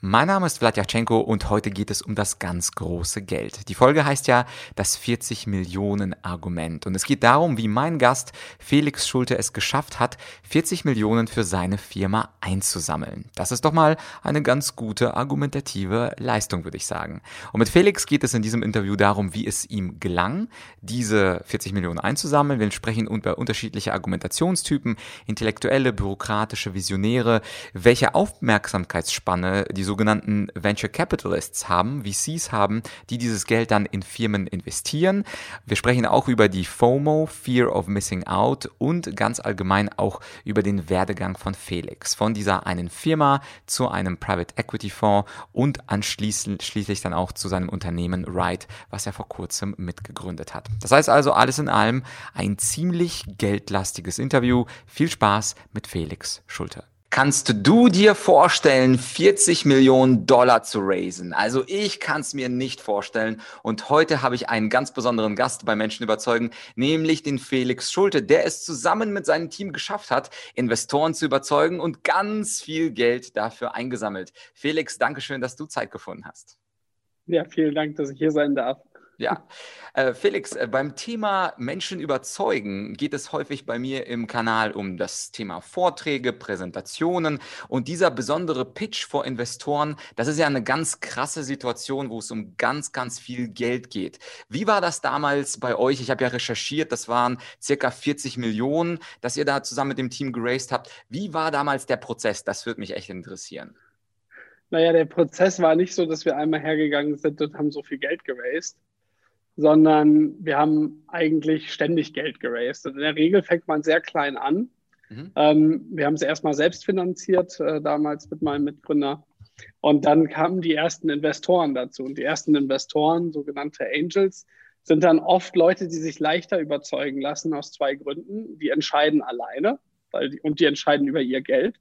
Mein Name ist Vladyachenko und heute geht es um das ganz große Geld. Die Folge heißt ja das 40 Millionen Argument und es geht darum, wie mein Gast Felix Schulte es geschafft hat, 40 Millionen für seine Firma einzusammeln. Das ist doch mal eine ganz gute argumentative Leistung, würde ich sagen. Und mit Felix geht es in diesem Interview darum, wie es ihm gelang, diese 40 Millionen einzusammeln. Wir sprechen über unterschiedliche Argumentationstypen, intellektuelle, bürokratische, Visionäre, welche Aufmerksamkeitsspanne die sogenannten Venture Capitalists haben, VCs haben, die dieses Geld dann in Firmen investieren. Wir sprechen auch über die FOMO, Fear of Missing Out und ganz allgemein auch über den Werdegang von Felix. Von dieser einen Firma zu einem Private Equity Fonds und anschließend schließlich dann auch zu seinem Unternehmen Ride, was er vor kurzem mitgegründet hat. Das heißt also alles in allem ein ziemlich geldlastiges Interview. Viel Spaß mit Felix Schulte. Kannst du dir vorstellen, 40 Millionen Dollar zu raisen? Also ich kann es mir nicht vorstellen. Und heute habe ich einen ganz besonderen Gast bei Menschen überzeugen, nämlich den Felix Schulte, der es zusammen mit seinem Team geschafft hat, Investoren zu überzeugen und ganz viel Geld dafür eingesammelt. Felix, danke schön, dass du Zeit gefunden hast. Ja, vielen Dank, dass ich hier sein darf. Ja, äh, Felix, äh, beim Thema Menschen überzeugen geht es häufig bei mir im Kanal um das Thema Vorträge, Präsentationen und dieser besondere Pitch vor Investoren. Das ist ja eine ganz krasse Situation, wo es um ganz, ganz viel Geld geht. Wie war das damals bei euch? Ich habe ja recherchiert, das waren circa 40 Millionen, dass ihr da zusammen mit dem Team geraced habt. Wie war damals der Prozess? Das würde mich echt interessieren. Naja, der Prozess war nicht so, dass wir einmal hergegangen sind und haben so viel Geld geraced sondern wir haben eigentlich ständig Geld geraced. Und in der Regel fängt man sehr klein an. Mhm. Ähm, wir haben es erstmal selbst finanziert, äh, damals mit meinem Mitgründer. Und dann kamen die ersten Investoren dazu. Und die ersten Investoren, sogenannte Angels, sind dann oft Leute, die sich leichter überzeugen lassen aus zwei Gründen. Die entscheiden alleine weil die, und die entscheiden über ihr Geld.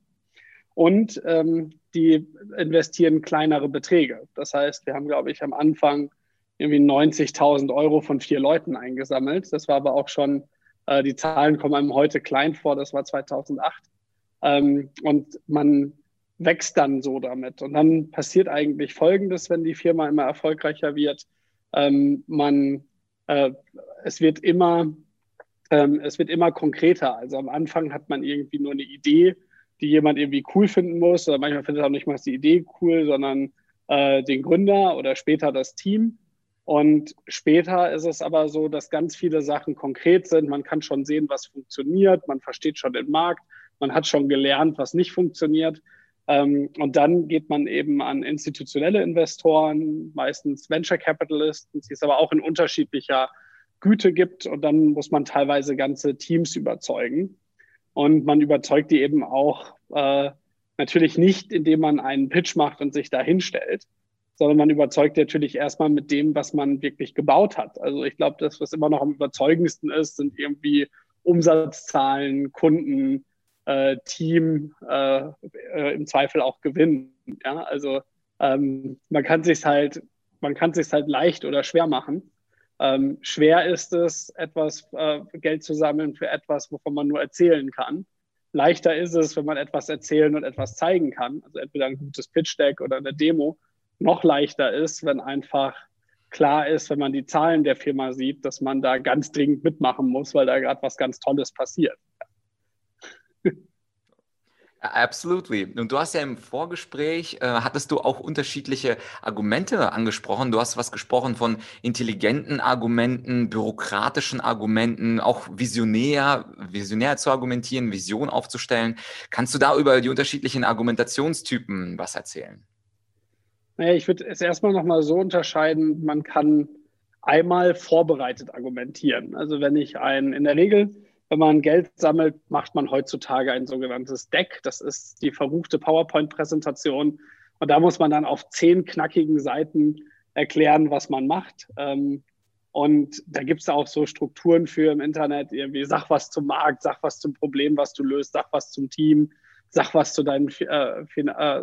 Und ähm, die investieren kleinere Beträge. Das heißt, wir haben, glaube ich, am Anfang irgendwie 90.000 Euro von vier Leuten eingesammelt. Das war aber auch schon, äh, die Zahlen kommen einem heute klein vor, das war 2008. Ähm, und man wächst dann so damit. Und dann passiert eigentlich Folgendes, wenn die Firma immer erfolgreicher wird. Ähm, man, äh, es wird immer, ähm, es wird immer konkreter. Also am Anfang hat man irgendwie nur eine Idee, die jemand irgendwie cool finden muss. Oder manchmal findet er auch nicht mal die Idee cool, sondern äh, den Gründer oder später das Team. Und später ist es aber so, dass ganz viele Sachen konkret sind. Man kann schon sehen, was funktioniert. Man versteht schon den Markt. Man hat schon gelernt, was nicht funktioniert. Ähm, und dann geht man eben an institutionelle Investoren, meistens Venture Capitalisten, die es aber auch in unterschiedlicher Güte gibt. Und dann muss man teilweise ganze Teams überzeugen. Und man überzeugt die eben auch äh, natürlich nicht, indem man einen Pitch macht und sich da hinstellt, sondern man überzeugt natürlich erstmal mit dem, was man wirklich gebaut hat. Also ich glaube, das, was immer noch am überzeugendsten ist, sind irgendwie Umsatzzahlen, Kunden, äh, Team, äh, äh, im Zweifel auch Gewinn. Ja, also ähm, man kann sich halt, man kann sich halt leicht oder schwer machen. Ähm, schwer ist es, etwas äh, Geld zu sammeln für etwas, wovon man nur erzählen kann. Leichter ist es, wenn man etwas erzählen und etwas zeigen kann. Also entweder ein gutes Pitch Deck oder eine Demo noch leichter ist, wenn einfach klar ist, wenn man die Zahlen der Firma sieht, dass man da ganz dringend mitmachen muss, weil da gerade was ganz Tolles passiert. Absolutely. Und du hast ja im Vorgespräch, äh, hattest du auch unterschiedliche Argumente angesprochen. Du hast was gesprochen von intelligenten Argumenten, bürokratischen Argumenten, auch visionär, visionär zu argumentieren, Vision aufzustellen. Kannst du da über die unterschiedlichen Argumentationstypen was erzählen? Naja, ich würde es erstmal nochmal so unterscheiden, man kann einmal vorbereitet argumentieren. Also wenn ich ein, in der Regel, wenn man Geld sammelt, macht man heutzutage ein sogenanntes Deck. Das ist die verruchte PowerPoint-Präsentation. Und da muss man dann auf zehn knackigen Seiten erklären, was man macht. Ähm, und da gibt es auch so Strukturen für im Internet, irgendwie sag was zum Markt, sag was zum Problem, was du löst, sag was zum Team, sag was zu deinen, äh, äh,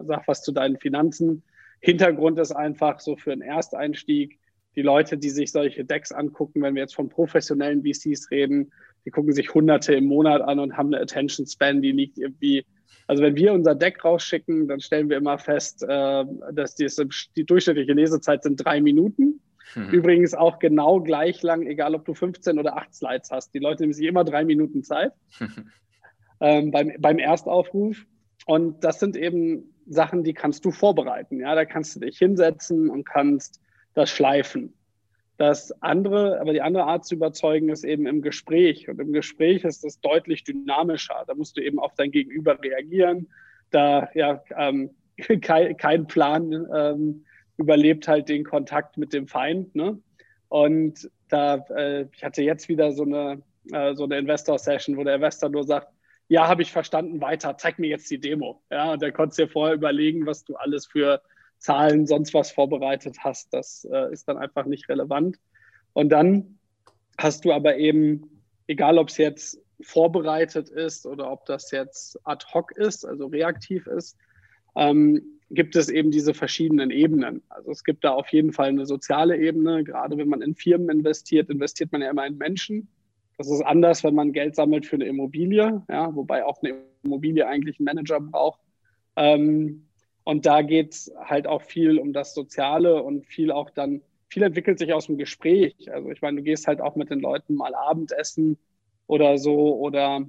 sag was zu deinen Finanzen. Hintergrund ist einfach so für einen Ersteinstieg, die Leute, die sich solche Decks angucken, wenn wir jetzt von professionellen VCs reden, die gucken sich Hunderte im Monat an und haben eine Attention Span, die liegt irgendwie also wenn wir unser Deck rausschicken, dann stellen wir immer fest, äh, dass die, die durchschnittliche Lesezeit sind drei Minuten. Mhm. Übrigens auch genau gleich lang, egal ob du 15 oder 8 Slides hast. Die Leute nehmen sich immer drei Minuten Zeit ähm, beim, beim Erstaufruf. Und das sind eben Sachen, die kannst du vorbereiten. Ja, da kannst du dich hinsetzen und kannst das schleifen. Das andere, aber die andere Art zu überzeugen, ist eben im Gespräch. Und im Gespräch ist es deutlich dynamischer. Da musst du eben auf dein Gegenüber reagieren. Da ja ähm, kein, kein Plan ähm, überlebt halt den Kontakt mit dem Feind. Ne? Und da, äh, ich hatte jetzt wieder so eine, äh, so eine Investor-Session, wo der Investor nur sagt, ja, habe ich verstanden, weiter, zeig mir jetzt die Demo. Ja, und der konnte dir vorher überlegen, was du alles für Zahlen, sonst was vorbereitet hast. Das äh, ist dann einfach nicht relevant. Und dann hast du aber eben, egal ob es jetzt vorbereitet ist oder ob das jetzt ad hoc ist, also reaktiv ist, ähm, gibt es eben diese verschiedenen Ebenen. Also es gibt da auf jeden Fall eine soziale Ebene. Gerade wenn man in Firmen investiert, investiert man ja immer in Menschen. Das ist anders, wenn man Geld sammelt für eine Immobilie, ja, wobei auch eine Immobilie eigentlich einen Manager braucht. Ähm, und da geht es halt auch viel um das Soziale und viel auch dann, viel entwickelt sich aus dem Gespräch. Also ich meine, du gehst halt auch mit den Leuten mal Abendessen oder so oder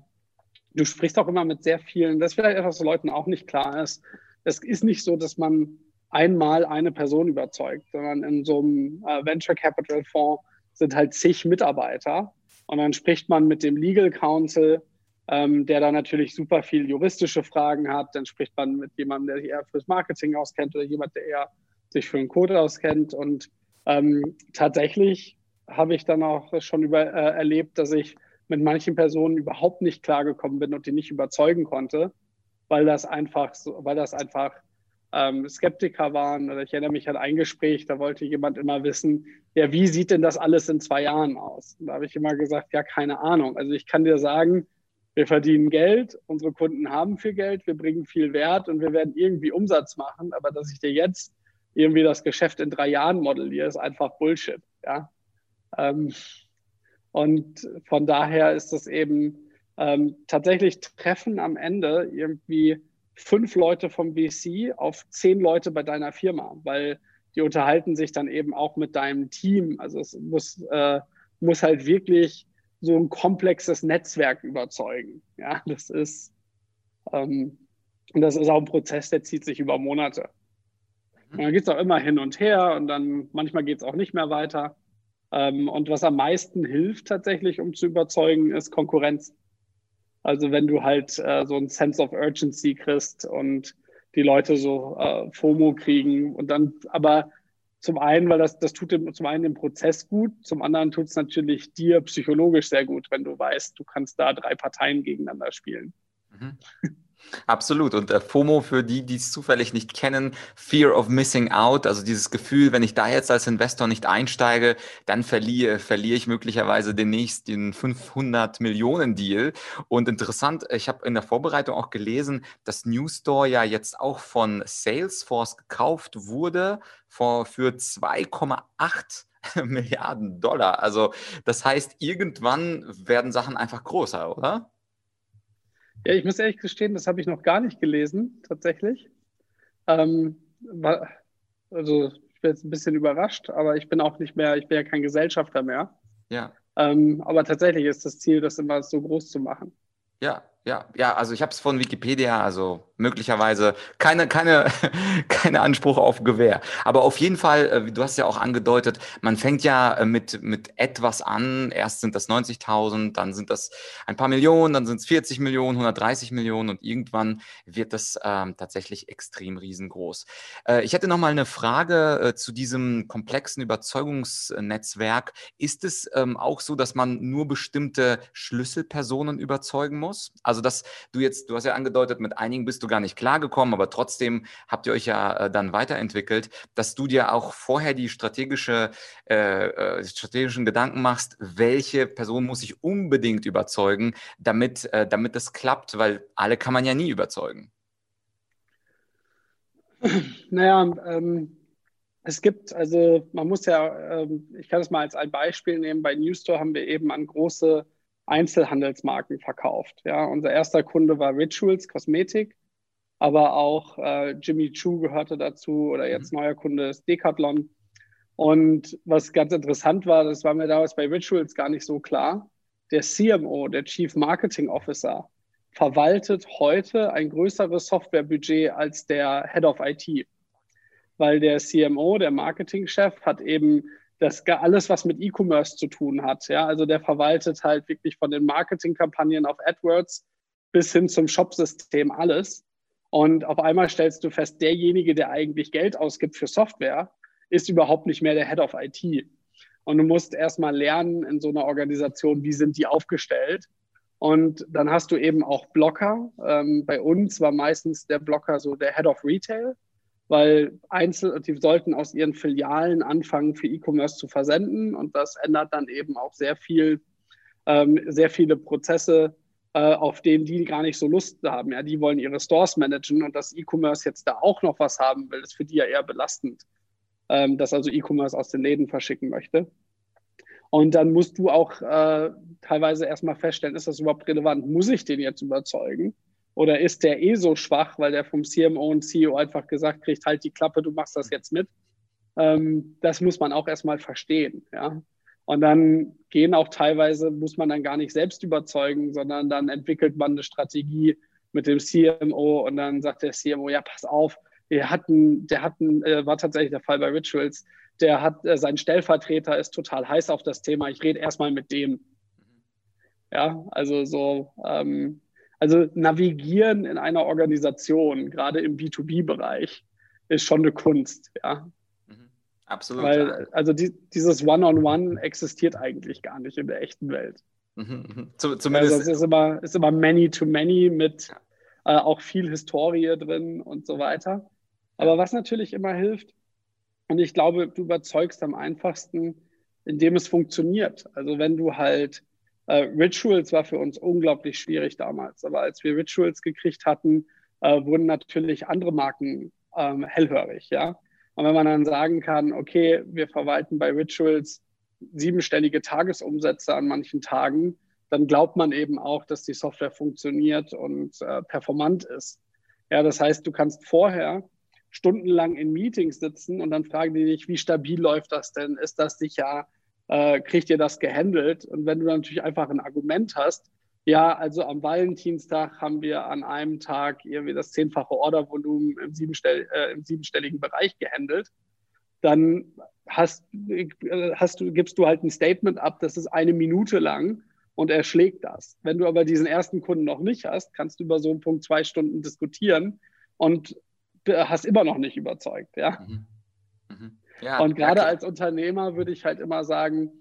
du sprichst auch immer mit sehr vielen, das ist vielleicht etwas, was Leuten auch nicht klar ist. Es ist nicht so, dass man einmal eine Person überzeugt, sondern in so einem äh, Venture Capital Fonds sind halt zig Mitarbeiter und dann spricht man mit dem Legal Counsel, ähm, der da natürlich super viel juristische Fragen hat. Dann spricht man mit jemandem, der sich eher fürs Marketing auskennt oder jemand, der eher sich für den Code auskennt. Und ähm, tatsächlich habe ich dann auch schon über, äh, erlebt, dass ich mit manchen Personen überhaupt nicht klargekommen bin und die nicht überzeugen konnte, weil das einfach, so, weil das einfach ähm, Skeptiker waren. Oder ich erinnere mich an ein Gespräch, da wollte jemand immer wissen, ja, wie sieht denn das alles in zwei Jahren aus? Und da habe ich immer gesagt, ja, keine Ahnung. Also ich kann dir sagen, wir verdienen Geld, unsere Kunden haben viel Geld, wir bringen viel Wert und wir werden irgendwie Umsatz machen. Aber dass ich dir jetzt irgendwie das Geschäft in drei Jahren modelliere, ist einfach Bullshit. Ja? Ähm, und von daher ist das eben ähm, tatsächlich Treffen am Ende irgendwie fünf Leute vom VC auf zehn Leute bei deiner Firma, weil die unterhalten sich dann eben auch mit deinem Team. Also es muss, äh, muss halt wirklich so ein komplexes Netzwerk überzeugen. Ja, das ist, ähm, und das ist auch ein Prozess, der zieht sich über Monate. Und dann geht es auch immer hin und her und dann manchmal geht es auch nicht mehr weiter. Ähm, und was am meisten hilft tatsächlich, um zu überzeugen, ist Konkurrenz. Also wenn du halt äh, so ein Sense of Urgency kriegst und die Leute so äh, FOMO kriegen und dann aber zum einen, weil das, das tut dem, zum einen dem Prozess gut, zum anderen tut es natürlich dir psychologisch sehr gut, wenn du weißt, du kannst da drei Parteien gegeneinander spielen. Mhm. Absolut. Und äh, FOMO für die, die es zufällig nicht kennen, Fear of Missing Out, also dieses Gefühl, wenn ich da jetzt als Investor nicht einsteige, dann verliere, verliere ich möglicherweise den 500 Millionen Deal. Und interessant, ich habe in der Vorbereitung auch gelesen, dass Newstore ja jetzt auch von Salesforce gekauft wurde für, für 2,8 Milliarden Dollar. Also das heißt, irgendwann werden Sachen einfach größer, oder? Ja, ich muss ehrlich gestehen, das habe ich noch gar nicht gelesen, tatsächlich. Ähm, war, also ich bin jetzt ein bisschen überrascht, aber ich bin auch nicht mehr, ich bin ja kein Gesellschafter mehr. Ja. Ähm, aber tatsächlich ist das Ziel, das immer so groß zu machen. Ja, ja, ja, also ich habe es von Wikipedia, also möglicherweise keine, keine, keine Anspruch auf Gewähr. Aber auf jeden Fall, äh, du hast ja auch angedeutet, man fängt ja äh, mit, mit etwas an. Erst sind das 90.000, dann sind das ein paar Millionen, dann sind es 40 Millionen, 130 Millionen und irgendwann wird das ähm, tatsächlich extrem riesengroß. Äh, ich hätte noch mal eine Frage äh, zu diesem komplexen Überzeugungsnetzwerk. Ist es ähm, auch so, dass man nur bestimmte Schlüsselpersonen überzeugen muss? Also, dass du jetzt, du hast ja angedeutet, mit einigen bist du gar nicht klargekommen, aber trotzdem habt ihr euch ja äh, dann weiterentwickelt, dass du dir auch vorher die strategische, äh, äh, strategischen Gedanken machst, welche Person muss ich unbedingt überzeugen, damit, äh, damit das klappt, weil alle kann man ja nie überzeugen. Naja, ähm, es gibt, also man muss ja, ähm, ich kann es mal als ein Beispiel nehmen, bei Newstore haben wir eben an große Einzelhandelsmarken verkauft. Ja, unser erster Kunde war Rituals Kosmetik, aber auch äh, Jimmy Choo gehörte dazu oder jetzt mhm. neuer Kunde ist Decathlon. Und was ganz interessant war, das war mir damals bei Rituals gar nicht so klar. Der CMO, der Chief Marketing Officer, verwaltet heute ein größeres Softwarebudget als der Head of IT. Weil der CMO, der Marketingchef, hat eben das alles, was mit E-Commerce zu tun hat. Ja, also der verwaltet halt wirklich von den Marketingkampagnen auf AdWords bis hin zum Shopsystem alles. Und auf einmal stellst du fest, derjenige, der eigentlich Geld ausgibt für Software, ist überhaupt nicht mehr der Head of IT. Und du musst erstmal lernen in so einer Organisation, wie sind die aufgestellt. Und dann hast du eben auch Blocker. Ähm, bei uns war meistens der Blocker so der Head of Retail, weil Einzel die sollten aus ihren Filialen anfangen, für E-Commerce zu versenden. Und das ändert dann eben auch sehr viel, ähm, sehr viele Prozesse, äh, auf denen die gar nicht so Lust haben. Ja, die wollen ihre Stores managen und dass E-Commerce jetzt da auch noch was haben will, ist für die ja eher belastend ähm, das also E-Commerce aus den Läden verschicken möchte. Und dann musst du auch äh, teilweise erstmal feststellen, ist das überhaupt relevant? Muss ich den jetzt überzeugen? Oder ist der eh so schwach, weil der vom CMO und CEO einfach gesagt kriegt, halt die Klappe, du machst das jetzt mit? Ähm, das muss man auch erstmal verstehen. Ja? Und dann gehen auch teilweise, muss man dann gar nicht selbst überzeugen, sondern dann entwickelt man eine Strategie mit dem CMO und dann sagt der CMO, ja, pass auf, wir hatten, der hatten, äh, war tatsächlich der Fall bei Rituals, der hat, äh, sein Stellvertreter ist total heiß auf das Thema, ich rede erstmal mit dem. Ja, also so, ähm, also navigieren in einer Organisation, gerade im B2B-Bereich, ist schon eine Kunst, ja. Mhm. Absolut. Weil, also die, dieses One-on-One -on -One existiert eigentlich gar nicht in der echten Welt. Mhm. mhm. Zumindest. Also es ist immer, ist immer Many-to-Many mit äh, auch viel Historie drin und so weiter. Aber was natürlich immer hilft, und ich glaube, du überzeugst am einfachsten, indem es funktioniert. Also wenn du halt äh, Rituals war für uns unglaublich schwierig damals, aber als wir Rituals gekriegt hatten, äh, wurden natürlich andere Marken ähm, hellhörig, ja. Und wenn man dann sagen kann, okay, wir verwalten bei Rituals siebenstellige Tagesumsätze an manchen Tagen, dann glaubt man eben auch, dass die Software funktioniert und äh, performant ist. Ja, das heißt, du kannst vorher stundenlang in Meetings sitzen und dann fragen die dich, wie stabil läuft das denn? Ist das sicher? Äh, kriegt ihr das gehandelt? Und wenn du natürlich einfach ein Argument hast, ja, also am Valentinstag haben wir an einem Tag irgendwie das zehnfache Ordervolumen im, siebenstell äh, im siebenstelligen Bereich gehandelt, dann hast, äh, hast du, gibst du halt ein Statement ab, das ist eine Minute lang und er schlägt das. Wenn du aber diesen ersten Kunden noch nicht hast, kannst du über so einen Punkt zwei Stunden diskutieren und hast immer noch nicht überzeugt, ja. Mhm. Mhm. Ja und gerade ja, als Unternehmer würde ich halt immer sagen,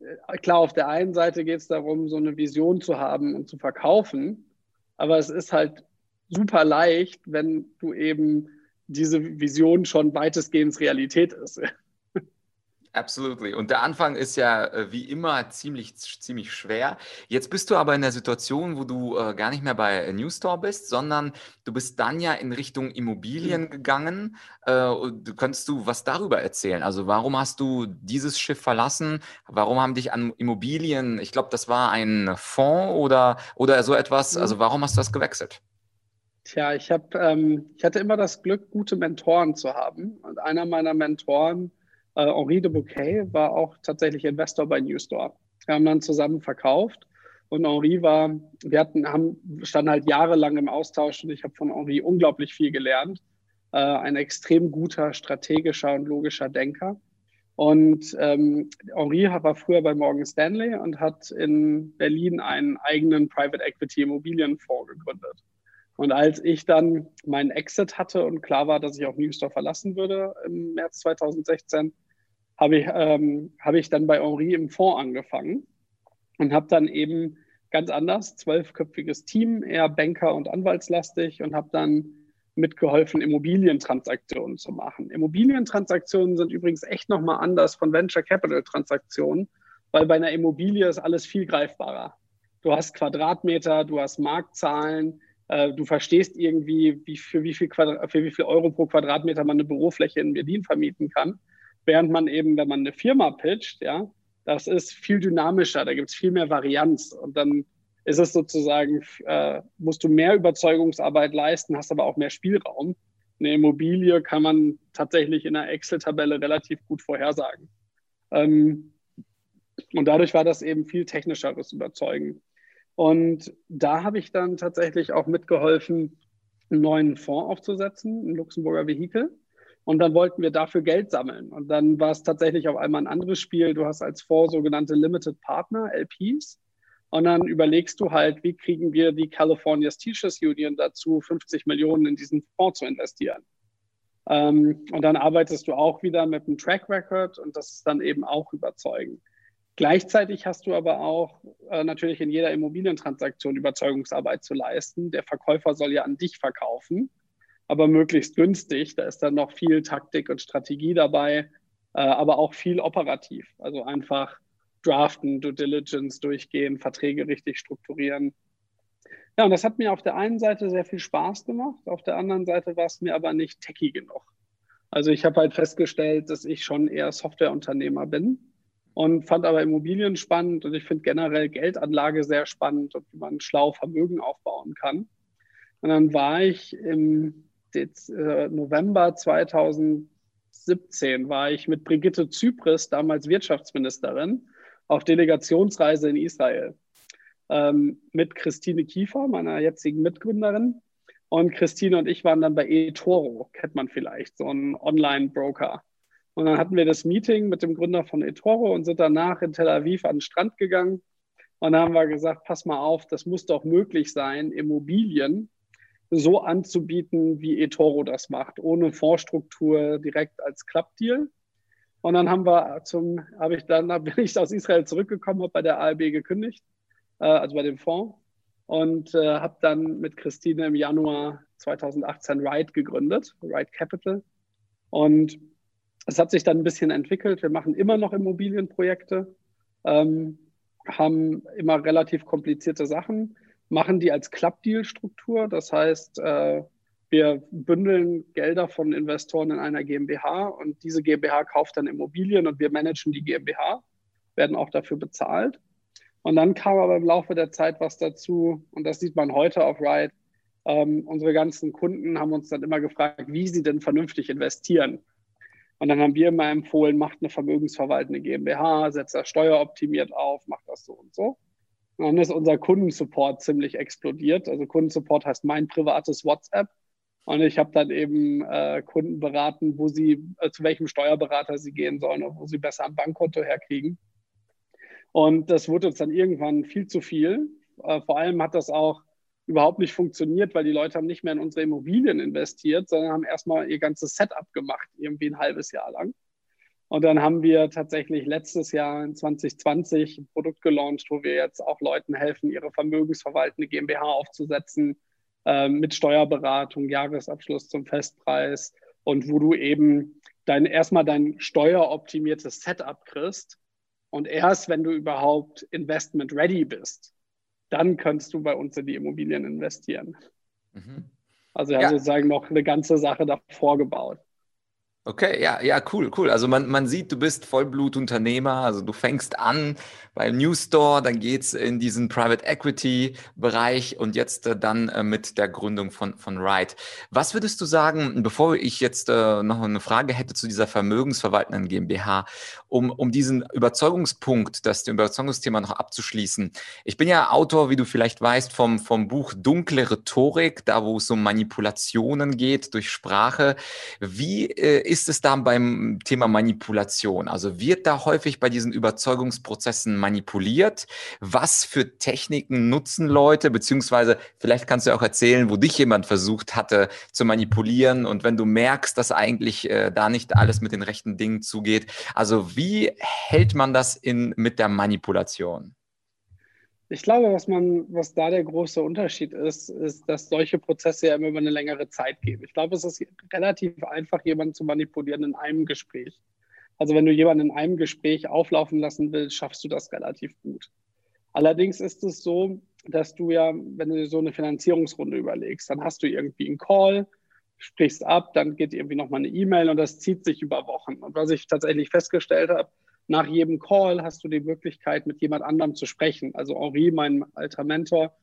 äh, klar, auf der einen Seite geht es darum, so eine Vision zu haben und zu verkaufen, aber es ist halt super leicht, wenn du eben diese Vision schon weitestgehend Realität ist. Absolutely. Und der Anfang ist ja äh, wie immer ziemlich, ziemlich schwer. Jetzt bist du aber in der Situation, wo du äh, gar nicht mehr bei New Store bist, sondern du bist dann ja in Richtung Immobilien mhm. gegangen. Äh, könntest du was darüber erzählen? Also warum hast du dieses Schiff verlassen? Warum haben dich an Immobilien, ich glaube, das war ein Fonds oder, oder so etwas, mhm. also warum hast du das gewechselt? Tja, ich, hab, ähm, ich hatte immer das Glück, gute Mentoren zu haben. Und einer meiner Mentoren, äh, Henri de Bouquet war auch tatsächlich Investor bei Newstore. Wir haben dann zusammen verkauft und Henri war, wir hatten, haben, standen halt jahrelang im Austausch und ich habe von Henri unglaublich viel gelernt. Äh, ein extrem guter, strategischer und logischer Denker. Und ähm, Henri war früher bei Morgan Stanley und hat in Berlin einen eigenen Private Equity Immobilienfonds gegründet. Und als ich dann meinen Exit hatte und klar war, dass ich auch Newstore verlassen würde im März 2016, habe ich, ähm, hab ich dann bei Henri im Fonds angefangen und habe dann eben ganz anders, zwölfköpfiges Team, eher Banker- und Anwaltslastig und habe dann mitgeholfen, Immobilientransaktionen zu machen. Immobilientransaktionen sind übrigens echt nochmal anders von Venture Capital Transaktionen, weil bei einer Immobilie ist alles viel greifbarer. Du hast Quadratmeter, du hast Marktzahlen, äh, du verstehst irgendwie, wie, für, wie viel für wie viel Euro pro Quadratmeter man eine Bürofläche in Berlin vermieten kann. Während man eben, wenn man eine Firma pitcht, ja, Das ist viel dynamischer, da gibt es viel mehr Varianz. Und dann ist es sozusagen, äh, musst du mehr Überzeugungsarbeit leisten, hast aber auch mehr Spielraum. Eine Immobilie kann man tatsächlich in einer Excel-Tabelle relativ gut vorhersagen. Ähm, und dadurch war das eben viel technischeres Überzeugen. Und da habe ich dann tatsächlich auch mitgeholfen, einen neuen Fonds aufzusetzen, ein Luxemburger Vehikel. Und dann wollten wir dafür Geld sammeln. Und dann war es tatsächlich auf einmal ein anderes Spiel. Du hast als Fonds sogenannte Limited Partner, LPs. Und dann überlegst du halt, wie kriegen wir die California Teachers Union dazu, 50 Millionen in diesen Fonds zu investieren. Ähm, und dann arbeitest du auch wieder mit einem Track Record und das ist dann eben auch überzeugend. Gleichzeitig hast du aber auch äh, natürlich in jeder Immobilientransaktion Überzeugungsarbeit zu leisten. Der Verkäufer soll ja an dich verkaufen, aber möglichst günstig. Da ist dann noch viel Taktik und Strategie dabei, äh, aber auch viel operativ. Also einfach draften, Due Diligence durchgehen, Verträge richtig strukturieren. Ja, und das hat mir auf der einen Seite sehr viel Spaß gemacht, auf der anderen Seite war es mir aber nicht techy genug. Also ich habe halt festgestellt, dass ich schon eher Softwareunternehmer bin und fand aber Immobilien spannend und ich finde generell Geldanlage sehr spannend und wie man schlau Vermögen aufbauen kann. Und dann war ich im November 2017 war ich mit Brigitte Zypris, damals Wirtschaftsministerin, auf Delegationsreise in Israel ähm, mit Christine Kiefer, meiner jetzigen Mitgründerin. Und Christine und ich waren dann bei eToro, kennt man vielleicht, so ein Online-Broker. Und dann hatten wir das Meeting mit dem Gründer von eToro und sind danach in Tel Aviv an den Strand gegangen. Und dann haben wir gesagt, pass mal auf, das muss doch möglich sein, Immobilien so anzubieten, wie eToro das macht, ohne Fondsstruktur direkt als Klappdeal. Und dann haben wir zum, habe ich dann, bin ich aus Israel zurückgekommen, habe bei der ALB gekündigt, äh, also bei dem Fonds, und äh, habe dann mit Christine im Januar 2018 Ride gegründet, Ride Capital. Und es hat sich dann ein bisschen entwickelt. Wir machen immer noch Immobilienprojekte, ähm, haben immer relativ komplizierte Sachen, machen die als Club-Deal-Struktur. Das heißt, äh, wir bündeln Gelder von Investoren in einer GmbH und diese GmbH kauft dann Immobilien und wir managen die GmbH, werden auch dafür bezahlt. Und dann kam aber im Laufe der Zeit was dazu, und das sieht man heute auf Ride. Ähm, unsere ganzen Kunden haben uns dann immer gefragt, wie sie denn vernünftig investieren. Und dann haben wir immer empfohlen, macht eine vermögensverwaltende GmbH, setzt das steueroptimiert auf, macht das so und so. Und dann ist unser Kundensupport ziemlich explodiert. Also Kundensupport heißt mein privates WhatsApp. Und ich habe dann eben äh, Kunden beraten, wo sie, äh, zu welchem Steuerberater sie gehen sollen und wo sie besser ein Bankkonto herkriegen. Und das wurde uns dann irgendwann viel zu viel. Äh, vor allem hat das auch überhaupt nicht funktioniert, weil die Leute haben nicht mehr in unsere Immobilien investiert, sondern haben erstmal ihr ganzes Setup gemacht, irgendwie ein halbes Jahr lang. Und dann haben wir tatsächlich letztes Jahr in 2020 ein Produkt gelauncht, wo wir jetzt auch Leuten helfen, ihre vermögensverwaltende GmbH aufzusetzen, äh, mit Steuerberatung, Jahresabschluss zum Festpreis und wo du eben dein, erstmal dein steueroptimiertes Setup kriegst. Und erst wenn du überhaupt investment ready bist, dann kannst du bei uns in die Immobilien investieren. Mhm. Also ja, sozusagen noch eine ganze Sache davor gebaut. Okay, ja, ja, cool, cool. Also man, man sieht, du bist Vollblutunternehmer, also du fängst an beim New Store, dann geht's in diesen Private Equity Bereich und jetzt äh, dann äh, mit der Gründung von, von Ride. Was würdest du sagen, bevor ich jetzt äh, noch eine Frage hätte zu dieser vermögensverwaltenden GmbH, um, um diesen Überzeugungspunkt, das Überzeugungsthema noch abzuschließen. Ich bin ja Autor, wie du vielleicht weißt, vom, vom Buch Dunkle Rhetorik, da wo es um Manipulationen geht durch Sprache. Wie äh, ist es da beim Thema Manipulation? Also wird da häufig bei diesen Überzeugungsprozessen manipuliert? Was für Techniken nutzen Leute? Beziehungsweise vielleicht kannst du auch erzählen, wo dich jemand versucht hatte zu manipulieren und wenn du merkst, dass eigentlich äh, da nicht alles mit den rechten Dingen zugeht. Also wie hält man das in, mit der Manipulation? Ich glaube, was man, was da der große Unterschied ist, ist, dass solche Prozesse ja immer über eine längere Zeit gehen. Ich glaube, es ist relativ einfach, jemanden zu manipulieren in einem Gespräch. Also wenn du jemanden in einem Gespräch auflaufen lassen willst, schaffst du das relativ gut. Allerdings ist es so, dass du ja, wenn du dir so eine Finanzierungsrunde überlegst, dann hast du irgendwie einen Call, sprichst ab, dann geht irgendwie nochmal eine E-Mail und das zieht sich über Wochen. Und was ich tatsächlich festgestellt habe, nach jedem Call hast du die Möglichkeit, mit jemand anderem zu sprechen. Also Henri, mein alter Mentor,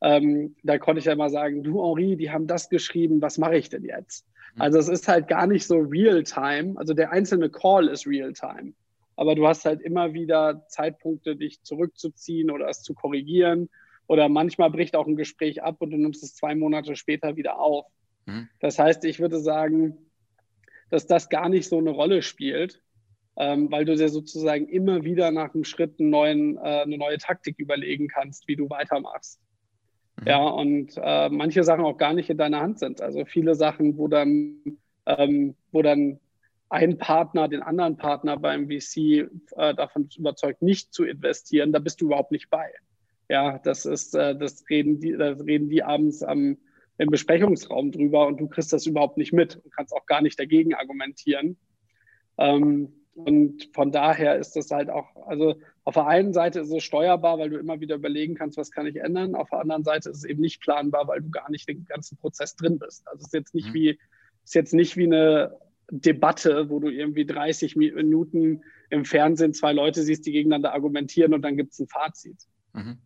ähm, da konnte ich ja immer sagen, du Henri, die haben das geschrieben, was mache ich denn jetzt? Mhm. Also es ist halt gar nicht so real-time. Also der einzelne Call ist real-time. Aber du hast halt immer wieder Zeitpunkte, dich zurückzuziehen oder es zu korrigieren. Oder manchmal bricht auch ein Gespräch ab und du nimmst es zwei Monate später wieder auf. Mhm. Das heißt, ich würde sagen, dass das gar nicht so eine Rolle spielt, ähm, weil du dir sozusagen immer wieder nach einem Schritt einen neuen, äh, eine neue Taktik überlegen kannst, wie du weitermachst. Mhm. Ja, und äh, manche Sachen auch gar nicht in deiner Hand sind. Also viele Sachen, wo dann, ähm, wo dann ein Partner den anderen Partner beim VC äh, davon überzeugt, nicht zu investieren, da bist du überhaupt nicht bei. Ja, das ist, äh, das reden die, das reden die abends am, im Besprechungsraum drüber und du kriegst das überhaupt nicht mit und kannst auch gar nicht dagegen argumentieren. Ähm, und von daher ist das halt auch, also auf der einen Seite ist es steuerbar, weil du immer wieder überlegen kannst, was kann ich ändern. Auf der anderen Seite ist es eben nicht planbar, weil du gar nicht den ganzen Prozess drin bist. Also es ist jetzt nicht mhm. wie, ist jetzt nicht wie eine Debatte, wo du irgendwie 30 Minuten im Fernsehen zwei Leute siehst, die gegeneinander argumentieren und dann gibt es ein Fazit. Mhm.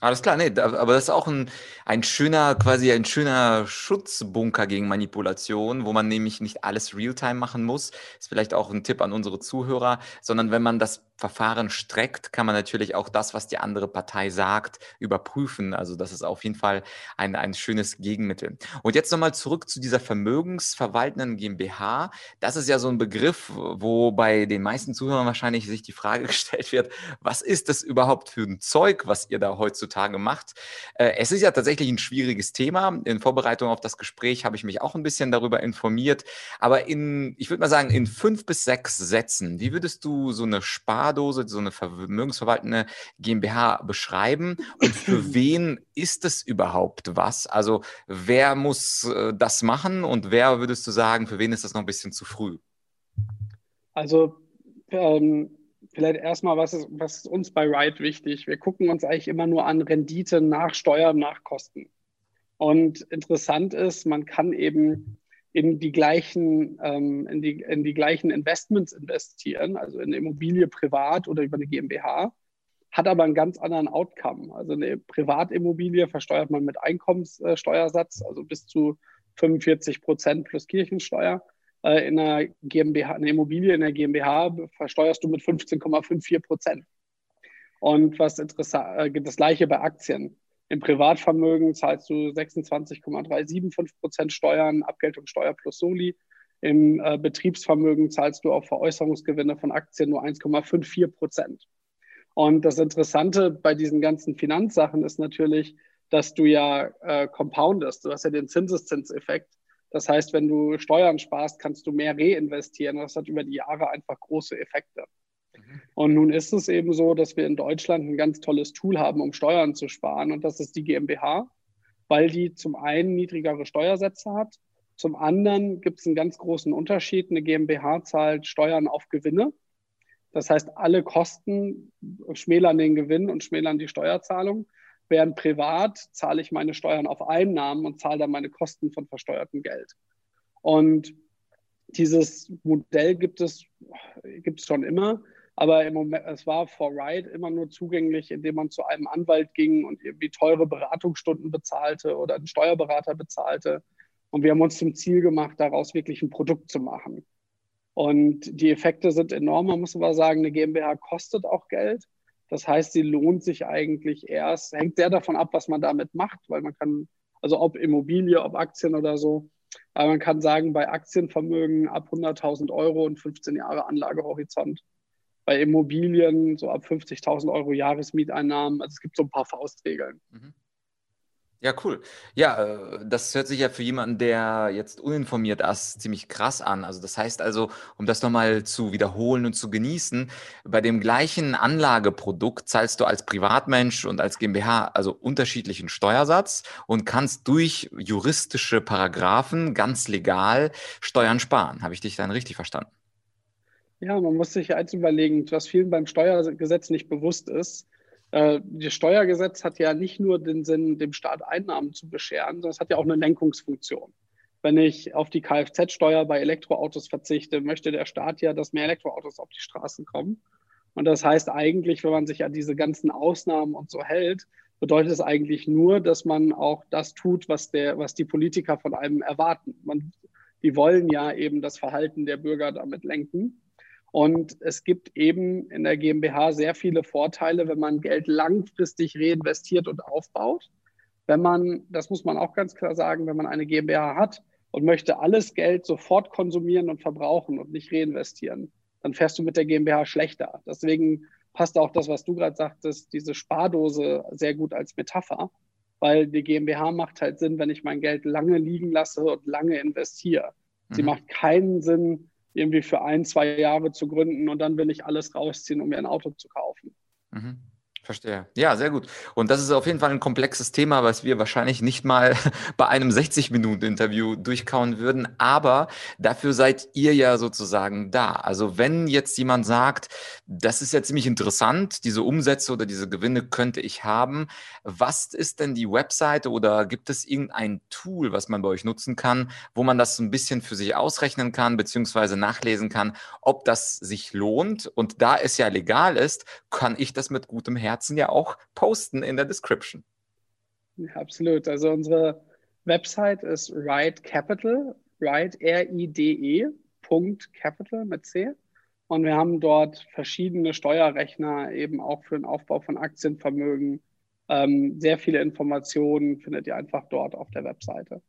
Alles klar, nee, aber das ist auch ein, ein schöner, quasi ein schöner Schutzbunker gegen Manipulation, wo man nämlich nicht alles Realtime machen muss. Ist vielleicht auch ein Tipp an unsere Zuhörer, sondern wenn man das Verfahren streckt, kann man natürlich auch das, was die andere Partei sagt, überprüfen. Also das ist auf jeden Fall ein, ein schönes Gegenmittel. Und jetzt nochmal zurück zu dieser vermögensverwaltenden GmbH. Das ist ja so ein Begriff, wo bei den meisten Zuhörern wahrscheinlich sich die Frage gestellt wird, was ist das überhaupt für ein Zeug, was ihr da heutzutage macht? Äh, es ist ja tatsächlich ein schwieriges Thema. In Vorbereitung auf das Gespräch habe ich mich auch ein bisschen darüber informiert. Aber in, ich würde mal sagen, in fünf bis sechs Sätzen, wie würdest du so eine Spar Spardose, so eine vermögensverwaltende GmbH beschreiben? Und für wen ist es überhaupt was? Also wer muss äh, das machen und wer würdest du sagen, für wen ist das noch ein bisschen zu früh? Also ähm, vielleicht erstmal, was ist, was ist uns bei Ride wichtig? Wir gucken uns eigentlich immer nur an Rendite nach Steuern, nach Kosten. Und interessant ist, man kann eben in die gleichen, ähm, in, die, in die gleichen Investments investieren, also in eine Immobilie privat oder über eine GmbH, hat aber einen ganz anderen Outcome. Also eine Privatimmobilie versteuert man mit Einkommenssteuersatz, also bis zu 45 Prozent plus Kirchensteuer. Äh, in einer GmbH, eine Immobilie in der GmbH versteuerst du mit 15,54 Prozent. Und was interessant, äh, das gleiche bei Aktien. Im Privatvermögen zahlst du 26,375 Prozent Steuern, Abgeltungssteuer plus Soli. Im äh, Betriebsvermögen zahlst du auf Veräußerungsgewinne von Aktien nur 1,54 Prozent. Und das Interessante bei diesen ganzen Finanzsachen ist natürlich, dass du ja äh, compoundest. Du hast ja den Zinseszinseffekt. Das heißt, wenn du Steuern sparst, kannst du mehr reinvestieren. Das hat über die Jahre einfach große Effekte. Und nun ist es eben so, dass wir in Deutschland ein ganz tolles Tool haben, um Steuern zu sparen. Und das ist die GmbH, weil die zum einen niedrigere Steuersätze hat. Zum anderen gibt es einen ganz großen Unterschied. Eine GmbH zahlt Steuern auf Gewinne. Das heißt, alle Kosten schmälern den Gewinn und schmälern die Steuerzahlung. Während privat zahle ich meine Steuern auf Einnahmen und zahle dann meine Kosten von versteuertem Geld. Und dieses Modell gibt es, gibt es schon immer. Aber im Moment, es war vor Ride immer nur zugänglich, indem man zu einem Anwalt ging und irgendwie teure Beratungsstunden bezahlte oder einen Steuerberater bezahlte. Und wir haben uns zum Ziel gemacht, daraus wirklich ein Produkt zu machen. Und die Effekte sind enorm. Man muss aber sagen, eine GmbH kostet auch Geld. Das heißt, sie lohnt sich eigentlich erst, hängt sehr davon ab, was man damit macht, weil man kann, also ob Immobilie, ob Aktien oder so. Aber man kann sagen, bei Aktienvermögen ab 100.000 Euro und 15 Jahre Anlagehorizont bei Immobilien so ab 50.000 Euro Jahresmieteinnahmen. Also es gibt so ein paar Faustregeln. Mhm. Ja, cool. Ja, äh, das hört sich ja für jemanden, der jetzt uninformiert ist, ziemlich krass an. Also das heißt also, um das nochmal zu wiederholen und zu genießen, bei dem gleichen Anlageprodukt zahlst du als Privatmensch und als GmbH also unterschiedlichen Steuersatz und kannst durch juristische Paragraphen ganz legal Steuern sparen. Habe ich dich dann richtig verstanden? Ja, man muss sich eins überlegen, was vielen beim Steuergesetz nicht bewusst ist. Äh, das Steuergesetz hat ja nicht nur den Sinn, dem Staat Einnahmen zu bescheren, sondern es hat ja auch eine Lenkungsfunktion. Wenn ich auf die Kfz-Steuer bei Elektroautos verzichte, möchte der Staat ja, dass mehr Elektroautos auf die Straßen kommen. Und das heißt eigentlich, wenn man sich an diese ganzen Ausnahmen und so hält, bedeutet es eigentlich nur, dass man auch das tut, was, der, was die Politiker von einem erwarten. Man, die wollen ja eben das Verhalten der Bürger damit lenken. Und es gibt eben in der GmbH sehr viele Vorteile, wenn man Geld langfristig reinvestiert und aufbaut. Wenn man, das muss man auch ganz klar sagen, wenn man eine GmbH hat und möchte alles Geld sofort konsumieren und verbrauchen und nicht reinvestieren, dann fährst du mit der GmbH schlechter. Deswegen passt auch das, was du gerade sagtest, diese Spardose sehr gut als Metapher, weil die GmbH macht halt Sinn, wenn ich mein Geld lange liegen lasse und lange investiere. Sie mhm. macht keinen Sinn, irgendwie für ein, zwei Jahre zu gründen und dann will ich alles rausziehen, um mir ein Auto zu kaufen. Mhm. Verstehe. Ja, sehr gut. Und das ist auf jeden Fall ein komplexes Thema, was wir wahrscheinlich nicht mal bei einem 60-Minuten-Interview durchkauen würden. Aber dafür seid ihr ja sozusagen da. Also wenn jetzt jemand sagt, das ist ja ziemlich interessant, diese Umsätze oder diese Gewinne könnte ich haben. Was ist denn die Webseite oder gibt es irgendein Tool, was man bei euch nutzen kann, wo man das ein bisschen für sich ausrechnen kann, beziehungsweise nachlesen kann, ob das sich lohnt? Und da es ja legal ist, kann ich das mit gutem Herzen Herzen ja auch posten in der Description. Ja, absolut. Also unsere Website ist Ride Capital, Ride R-I-D-E, Punkt Capital mit C. Und wir haben dort verschiedene Steuerrechner eben auch für den Aufbau von Aktienvermögen. Ähm, sehr viele Informationen findet ihr einfach dort auf der Webseite.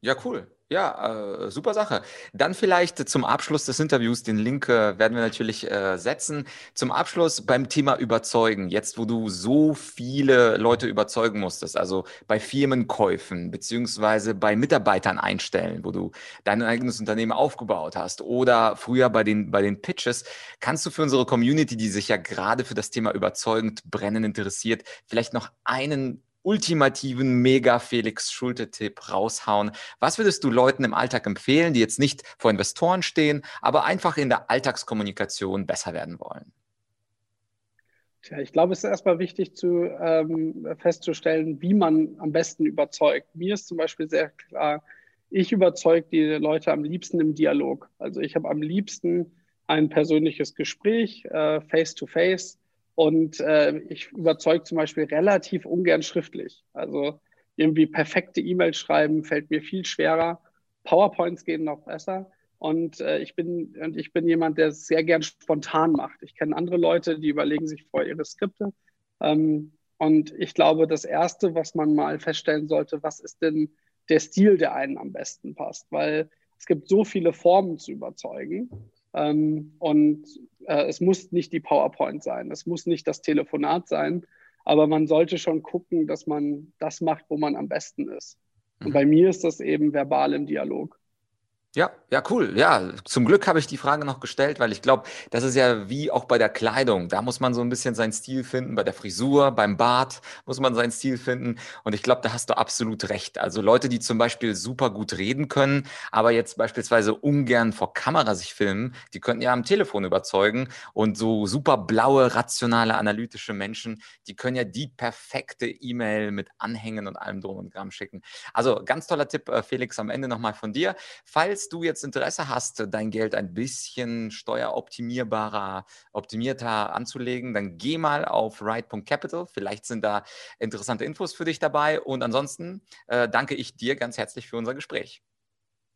Ja, cool. Ja, äh, super Sache. Dann vielleicht zum Abschluss des Interviews, den Link äh, werden wir natürlich äh, setzen. Zum Abschluss beim Thema Überzeugen, jetzt wo du so viele Leute überzeugen musstest, also bei Firmenkäufen beziehungsweise bei Mitarbeitern einstellen, wo du dein eigenes Unternehmen aufgebaut hast oder früher bei den, bei den Pitches, kannst du für unsere Community, die sich ja gerade für das Thema überzeugend brennend interessiert, vielleicht noch einen ultimativen Mega-Felix-Schulte-Tipp raushauen? Was würdest du Leuten im Alltag empfehlen, die jetzt nicht vor Investoren stehen, aber einfach in der Alltagskommunikation besser werden wollen? Tja, ich glaube, es ist erstmal wichtig zu, ähm, festzustellen, wie man am besten überzeugt. Mir ist zum Beispiel sehr klar, ich überzeuge die Leute am liebsten im Dialog. Also ich habe am liebsten ein persönliches Gespräch, äh, face to face, und äh, ich überzeuge zum Beispiel relativ ungern schriftlich. Also irgendwie perfekte E-Mails schreiben fällt mir viel schwerer. PowerPoints gehen noch besser. Und äh, ich bin und ich bin jemand, der es sehr gern spontan macht. Ich kenne andere Leute, die überlegen sich vor ihre Skripte. Ähm, und ich glaube, das erste, was man mal feststellen sollte, was ist denn der Stil, der einen am besten passt? Weil es gibt so viele Formen zu überzeugen. Ähm, und äh, es muss nicht die PowerPoint sein, es muss nicht das Telefonat sein, aber man sollte schon gucken, dass man das macht, wo man am besten ist. Und mhm. bei mir ist das eben verbal im Dialog. Ja, ja, cool. Ja, zum Glück habe ich die Frage noch gestellt, weil ich glaube, das ist ja wie auch bei der Kleidung. Da muss man so ein bisschen seinen Stil finden. Bei der Frisur, beim Bart muss man seinen Stil finden. Und ich glaube, da hast du absolut recht. Also Leute, die zum Beispiel super gut reden können, aber jetzt beispielsweise ungern vor Kamera sich filmen, die könnten ja am Telefon überzeugen. Und so super blaue, rationale, analytische Menschen, die können ja die perfekte E-Mail mit Anhängen und allem drum und dran schicken. Also ganz toller Tipp, äh, Felix, am Ende nochmal von dir. Falls falls du jetzt Interesse hast, dein Geld ein bisschen steueroptimierbarer, optimierter anzulegen, dann geh mal auf ride.capital. Vielleicht sind da interessante Infos für dich dabei. Und ansonsten äh, danke ich dir ganz herzlich für unser Gespräch.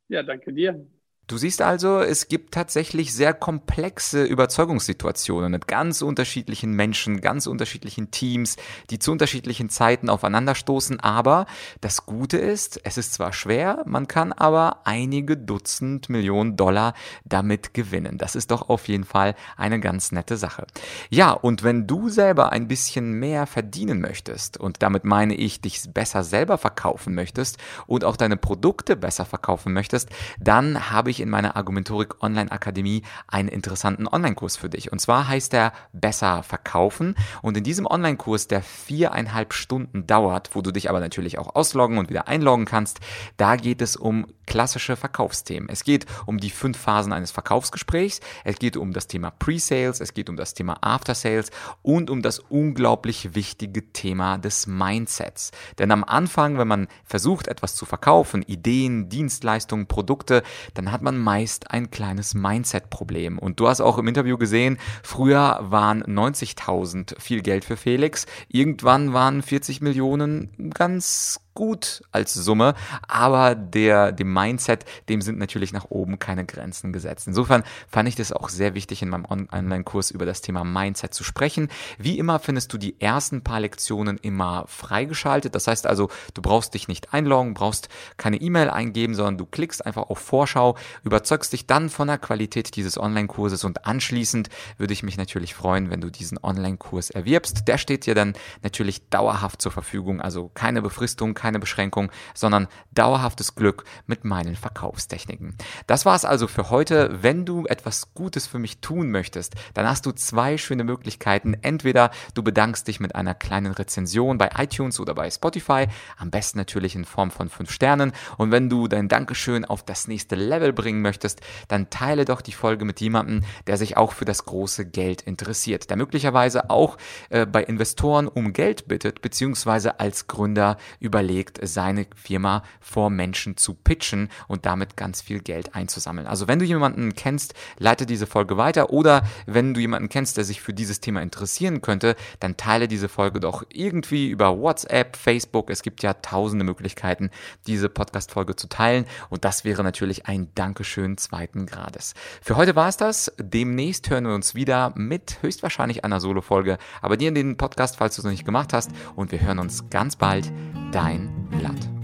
Ja, danke dir. Du siehst also, es gibt tatsächlich sehr komplexe Überzeugungssituationen mit ganz unterschiedlichen Menschen, ganz unterschiedlichen Teams, die zu unterschiedlichen Zeiten aufeinanderstoßen. Aber das Gute ist, es ist zwar schwer, man kann aber einige Dutzend Millionen Dollar damit gewinnen. Das ist doch auf jeden Fall eine ganz nette Sache. Ja, und wenn du selber ein bisschen mehr verdienen möchtest, und damit meine ich, dich besser selber verkaufen möchtest und auch deine Produkte besser verkaufen möchtest, dann habe ich in meiner Argumentorik Online Akademie einen interessanten Online-Kurs für dich. Und zwar heißt er Besser verkaufen. Und in diesem Online-Kurs, der viereinhalb Stunden dauert, wo du dich aber natürlich auch ausloggen und wieder einloggen kannst, da geht es um klassische Verkaufsthemen. Es geht um die fünf Phasen eines Verkaufsgesprächs. Es geht um das Thema Pre-Sales. Es geht um das Thema After-Sales und um das unglaublich wichtige Thema des Mindsets. Denn am Anfang, wenn man versucht, etwas zu verkaufen, Ideen, Dienstleistungen, Produkte, dann hat man meist ein kleines Mindset-Problem. Und du hast auch im Interview gesehen, früher waren 90.000 viel Geld für Felix. Irgendwann waren 40 Millionen ganz gut als Summe, aber der, dem Mindset, dem sind natürlich nach oben keine Grenzen gesetzt. Insofern fand ich das auch sehr wichtig, in meinem Online-Kurs über das Thema Mindset zu sprechen. Wie immer findest du die ersten paar Lektionen immer freigeschaltet. Das heißt also, du brauchst dich nicht einloggen, brauchst keine E-Mail eingeben, sondern du klickst einfach auf Vorschau, überzeugst dich dann von der Qualität dieses Online-Kurses und anschließend würde ich mich natürlich freuen, wenn du diesen Online-Kurs erwirbst. Der steht dir dann natürlich dauerhaft zur Verfügung, also keine Befristung, keine Beschränkung, sondern dauerhaftes Glück mit meinen Verkaufstechniken. Das war's also für heute. Wenn du etwas Gutes für mich tun möchtest, dann hast du zwei schöne Möglichkeiten. Entweder du bedankst dich mit einer kleinen Rezension bei iTunes oder bei Spotify, am besten natürlich in Form von fünf Sternen. Und wenn du dein Dankeschön auf das nächste Level bringen möchtest, dann teile doch die Folge mit jemandem, der sich auch für das große Geld interessiert, der möglicherweise auch äh, bei Investoren um Geld bittet, beziehungsweise als Gründer überlegt, überlegt, seine Firma vor Menschen zu pitchen und damit ganz viel Geld einzusammeln. Also wenn du jemanden kennst, leite diese Folge weiter oder wenn du jemanden kennst, der sich für dieses Thema interessieren könnte, dann teile diese Folge doch irgendwie über WhatsApp, Facebook. Es gibt ja tausende Möglichkeiten, diese Podcast-Folge zu teilen und das wäre natürlich ein Dankeschön zweiten Grades. Für heute war es das. Demnächst hören wir uns wieder mit höchstwahrscheinlich einer Solo-Folge, aber dir in den Podcast, falls du es noch nicht gemacht hast und wir hören uns ganz bald. Dein Blatt.